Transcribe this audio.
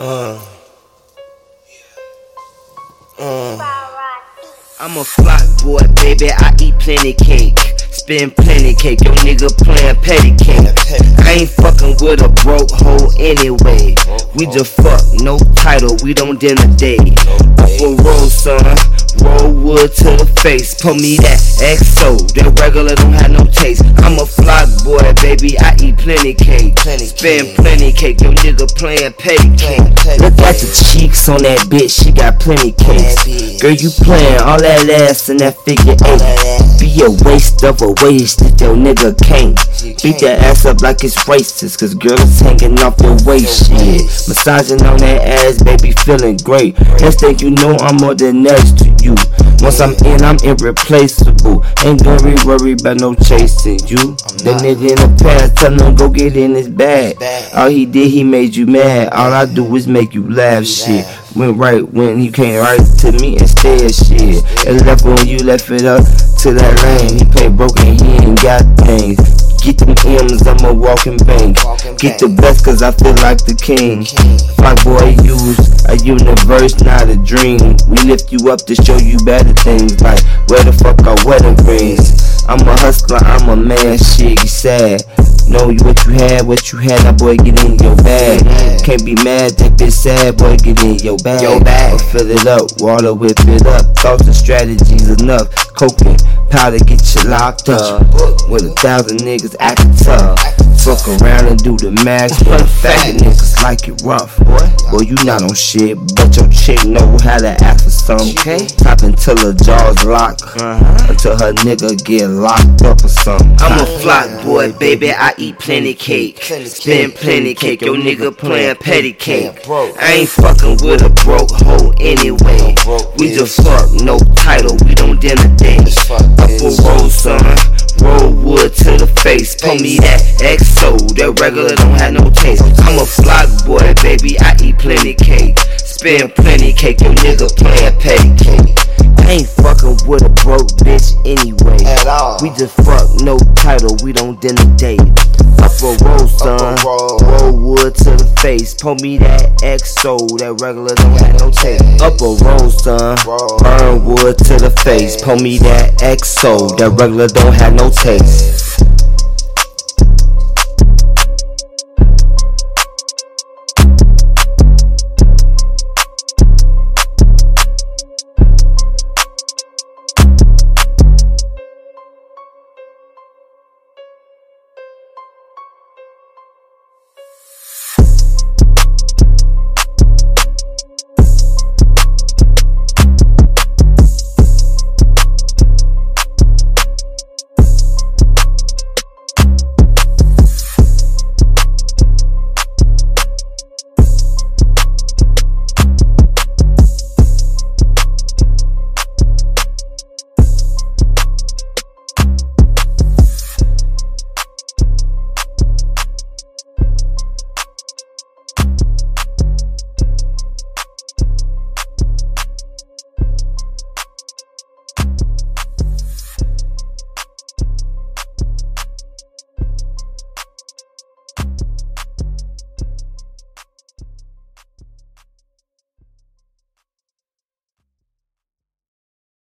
Uh. Uh. I'm a flock boy, baby. I eat plenty cake. Spend plenty cake. Your nigga playing petty cake. I ain't fucking with a broke hoe anyway. We just fuck, no title. We don't dinner. For roll, son. Roll wood to the face. Put me that XO. That regular don't have no taste. I'm a flock boy, baby. I eat plenty cake. Spend plenty cake. Your nigga playing petty cake. Look at the cheeks on that bitch. She got plenty cakes. Girl, you playing all that ass and that figure eight. Be a waste of a waste if your nigga can't. Beat that ass up like it's racist, cause girl is hanging off your waist, shit. Massaging on that ass, baby, feeling great. Next thing you know, I'm more than next to you. Once I'm in, I'm irreplaceable. Ain't gonna be worried about no chasing you. That nigga in the past, tell him go get in his bag. All he did, he made you mad. All I do is make you laugh, shit. Went right when he came right to me instead, shit. And left when you left it up to that lane. He played broken, he ain't got things. Get them M's, I'm a walking bank. Get the best cause I feel like the king. Fuck boy, use a universe, not a dream. We lift you up to show you better things. Like, where the fuck are wedding rings? I'm a hustler, I'm a man, shit, you sad. Know you what you had, what you had, that boy get in your bag. Can't be mad, that bitch sad, boy get in your bag. Your bag. Or fill it up, water whip it up. Thoughts and strategies enough. Coking, powder get you locked up. With a thousand niggas acting tough. Fuck around and do the max, but faggot niggas like it rough. Boy, you not on shit, but your chick know how to act for some. Top until her jaw's locked, uh-huh. until her nigga get locked up or something. I'm a flock boy, baby. I eat plenty cake, spend plenty cake. Your nigga playing petty cake. I ain't fucking with a broke hoe anyway. We just fuck, no title. We don't dinner date. Up a roll, son. Face. Pull me that XO. That regular don't have no taste. I'm a flock boy, baby. I eat plenty cake. Spend plenty cake. Your nigga playing petty cake. I ain't fucking with a broke bitch anyway. At all. We just fuck, no title. We don't dinner date. Up a roll, son. roll. Roll wood to the face. Pull me that XO. That regular don't have no taste. Up a roll, son. Roll. Burn wood to the face. Pull me that XO. That regular don't have no taste.